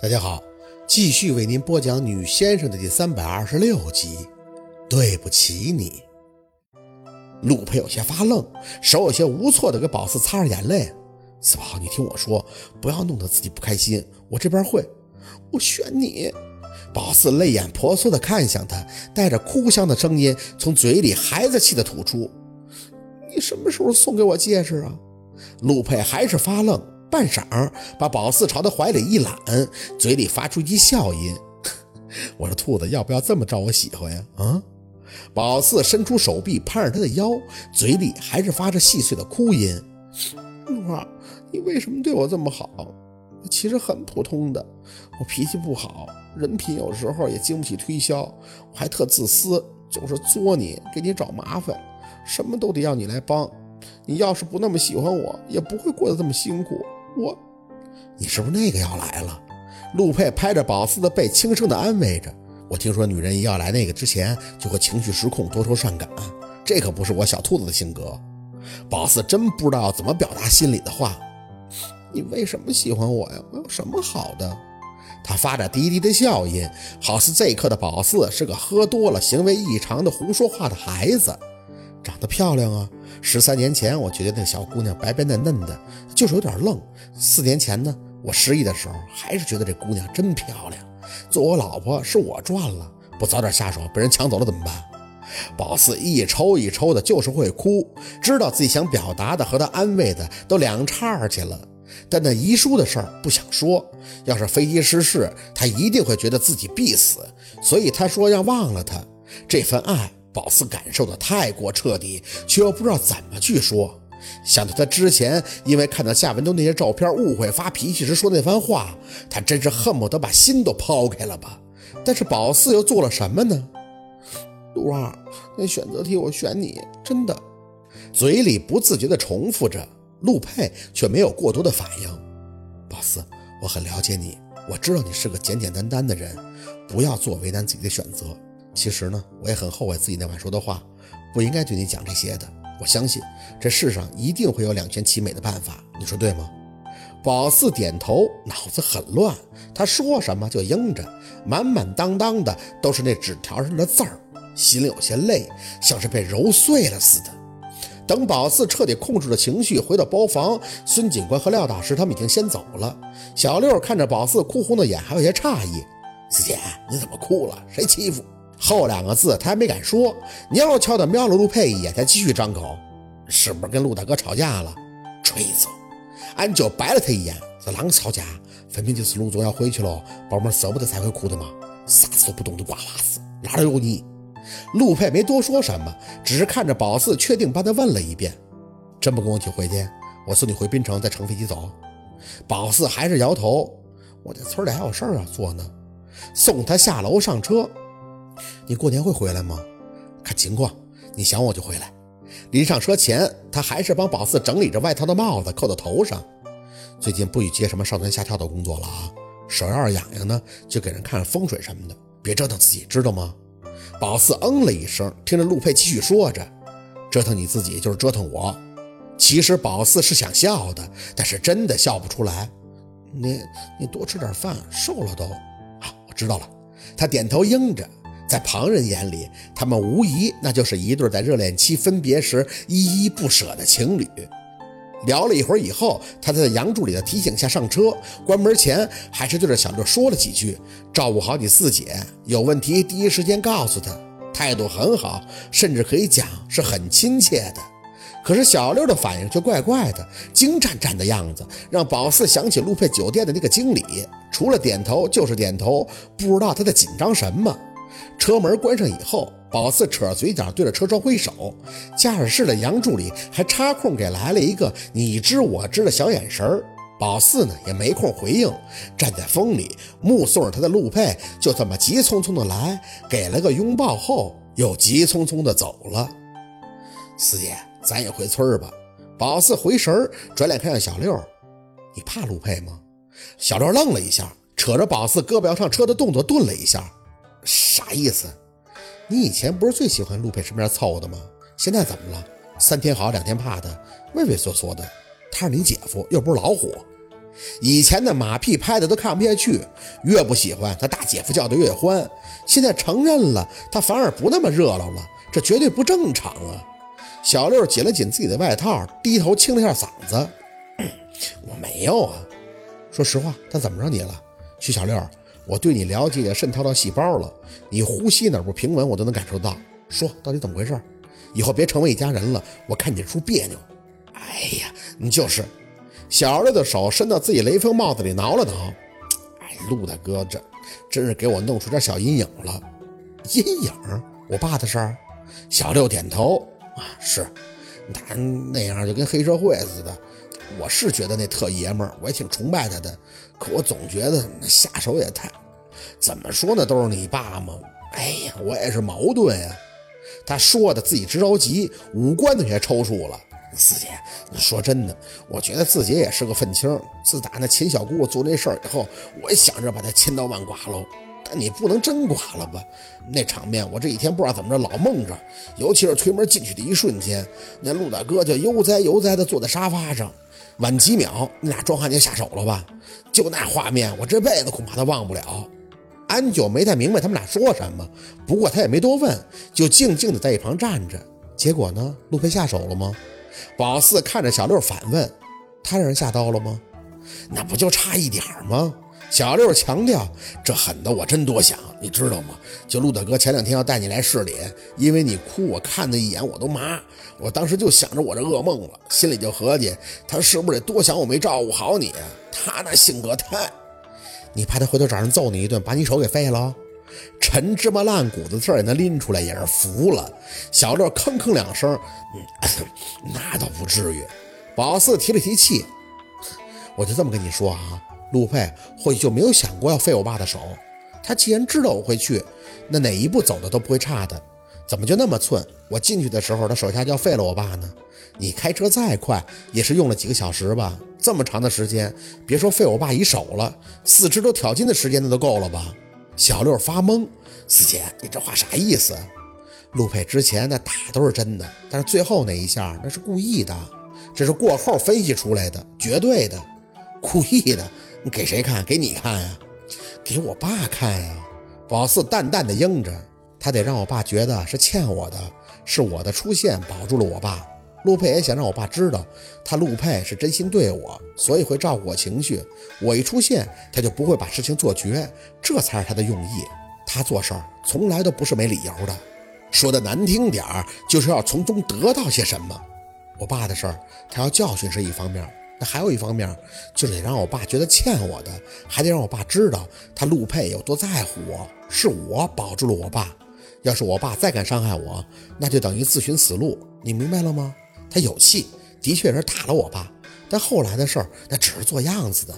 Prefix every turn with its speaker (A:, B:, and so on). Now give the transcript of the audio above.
A: 大家好，继续为您播讲《女先生》的第三百二十六集。对不起你，陆佩有些发愣，手有些无措的给宝四擦着眼泪。四宝，你听我说，不要弄得自己不开心。我这边会，我选你。宝四泪眼婆娑的看向他，带着哭腔的声音从嘴里孩子气的吐出：“你什么时候送给我戒指啊？”陆佩还是发愣。半晌，把宝四朝他怀里一揽，嘴里发出一笑音：“ 我说兔子，要不要这么招我喜欢呀？”啊！宝四伸出手臂攀着他的腰，嘴里还是发着细碎的哭音：“陆儿，你为什么对我这么好？其实很普通的，我脾气不好，人品有时候也经不起推销，我还特自私，总是作你，给你找麻烦，什么都得要你来帮。你要是不那么喜欢我，也不会过得这么辛苦。”我，你是不是那个要来了？陆佩拍着宝四的背，轻声的安慰着。我听说女人一要来那个之前，就会情绪失控，多愁善感，这可不是我小兔子的性格。宝四真不知道怎么表达心里的话。你为什么喜欢我呀？我有什么好的？他发着低低的笑音，好似这一刻的宝四是个喝多了、行为异常的胡说话的孩子。长得漂亮啊！十三年前，我觉得那小姑娘白白嫩嫩的，就是有点愣。四年前呢，我失忆的时候，还是觉得这姑娘真漂亮。做我老婆是我赚了，不早点下手，被人抢走了怎么办？宝四一抽一抽的，就是会哭，知道自己想表达的和他安慰的都两岔去了。但那遗书的事儿不想说，要是飞机失事，他一定会觉得自己必死，所以他说要忘了他这份爱。宝四感受的太过彻底，却又不知道怎么去说。想到他之前因为看到夏文东那些照片误会发脾气时说那番话，他真是恨不得把心都抛开了吧。但是宝四又做了什么呢？陆二，那选择题我选你，真的。嘴里不自觉地重复着，陆佩却没有过多的反应。宝四，我很了解你，我知道你是个简简单单的人，不要做为难自己的选择。其实呢，我也很后悔自己那晚说的话，不应该对你讲这些的。我相信这世上一定会有两全其美的办法，你说对吗？宝四点头，脑子很乱，他说什么就应着，满满当当的都是那纸条上的字儿，心里有些累，像是被揉碎了似的。等宝四彻底控制了情绪，回到包房，孙警官和廖大师他们已经先走了。小六看着宝四哭红的眼，还有些诧异：“四姐，你怎么哭了？谁欺负？”后两个字他还没敢说，悄悄地瞄了陆佩一眼，才继续张口：“是不是跟陆大哥吵架了？”吹走，俺就白了他一眼：“这啷个吵架？分明就是陆总要回去了，宝妹舍不得才会哭的嘛！啥子都不懂的瓜娃子，哪有你？”陆佩没多说什么，只是看着宝四，确定般的问了一遍：“真不跟我一起回去？我送你回滨城，再乘飞机走。”宝四还是摇头：“我在村里还有事儿要做呢。”送他下楼上车。你过年会回来吗？看情况，你想我就回来。临上车前，他还是帮宝四整理着外套的帽子，扣到头上。最近不许接什么上蹿下跳的工作了啊！手要是痒痒呢，就给人看风水什么的，别折腾自己，知道吗？宝四嗯了一声，听着陆佩继续说着：“折腾你自己就是折腾我。”其实宝四是想笑的，但是真的笑不出来。你你多吃点饭，瘦了都。好，我知道了。他点头应着。在旁人眼里，他们无疑那就是一对在热恋期分别时依依不舍的情侣。聊了一会儿以后，他在杨助理的提醒下上车，关门前还是对着小六说了几句：“照顾好你四姐，有问题第一时间告诉她。”态度很好，甚至可以讲是很亲切的。可是小六的反应却怪怪的，惊颤颤的样子，让宝四想起陆佩酒店的那个经理，除了点头就是点头，不知道他在紧张什么。车门关上以后，宝四扯着嘴角对着车窗挥手，驾驶室的杨助理还插空给来了一个你知我知的小眼神儿。宝四呢也没空回应，站在风里目送着他的陆佩就这么急匆匆的来，给了个拥抱后又急匆匆的走了。四爷，咱也回村儿吧。宝四回神儿，转脸看向小六：“你怕陆佩吗？”小六愣了一下，扯着宝四胳膊要上车的动作顿了一下。啥意思？你以前不是最喜欢陆佩身边凑的吗？现在怎么了？三天好两天怕的，畏畏缩缩的。他是你姐夫，又不是老虎。以前的马屁拍的都看不下去，越不喜欢他大姐夫叫的越欢。现在承认了，他反而不那么热闹了，这绝对不正常啊！小六紧了紧自己的外套，低头清了一下嗓子：“ 我没有啊，说实话，他怎么着你了？徐小六，我对你了解也渗透到细胞了，你呼吸哪不平稳，我都能感受到。说到底怎么回事？以后别成为一家人了，我看你出别扭。哎呀，你就是。”小六的手伸到自己雷锋帽子里挠了挠，哎，陆大哥，这真是给我弄出点小阴影了。阴影？我爸的事儿？小六点头，啊，是，他那样就跟黑社会似的。我是觉得那特爷们儿，我也挺崇拜他的，可我总觉得下手也太……怎么说呢？都是你爸嘛。哎呀，我也是矛盾呀。他说的自己直着急，五官都也抽搐了。四姐，说真的，我觉得自己也是个愤青。自打那秦小姑做那事儿以后，我也想着把她千刀万剐喽。但你不能真剐了吧？那场面，我这一天不知道怎么着老梦着。尤其是推门进去的一瞬间，那陆大哥就悠哉悠哉地坐在沙发上。晚几秒，那俩壮汉就下手了吧？就那画面，我这辈子恐怕都忘不了。安九没太明白他们俩说什么，不过他也没多问，就静静的在一旁站着。结果呢，陆佩下手了吗？宝四看着小六反问：“他让人下刀了吗？那不就差一点吗？”小六强调：“这狠的我真多想，你知道吗？就陆大哥前两天要带你来市里，因为你哭，我看他一眼我都麻。我当时就想着我这噩梦了，心里就合计，他是不是得多想我没照顾好你？他那性格太……你怕他回头找人揍你一顿，把你手给废了？陈芝麻烂谷子刺也能拎出来，也是服了。”小六吭吭两声。那倒不至于。宝四提了提气，我就这么跟你说啊，陆佩或许就没有想过要废我爸的手。他既然知道我会去，那哪一步走的都不会差的。怎么就那么寸？我进去的时候，他手下就要废了我爸呢？你开车再快，也是用了几个小时吧？这么长的时间，别说废我爸一手了，四肢都挑筋的时间那都够了吧？小六发懵，四姐，你这话啥意思？陆佩之前那打都是真的，但是最后那一下那是故意的，这是过后分析出来的，绝对的，故意的。给谁看？给你看呀？给我爸看呀？宝四淡淡的应着，他得让我爸觉得是欠我的，是我的出现保住了我爸。陆佩也想让我爸知道，他陆佩是真心对我，所以会照顾我情绪。我一出现，他就不会把事情做绝，这才是他的用意。他做事儿从来都不是没理由的。说的难听点儿，就是要从中得到些什么。我爸的事儿，他要教训是一方面，那还有一方面，就得让我爸觉得欠我的，还得让我爸知道他陆佩有多在乎我，是我保住了我爸。要是我爸再敢伤害我，那就等于自寻死路。你明白了吗？他有气，的确是打了我爸，但后来的事儿，那只是做样子的。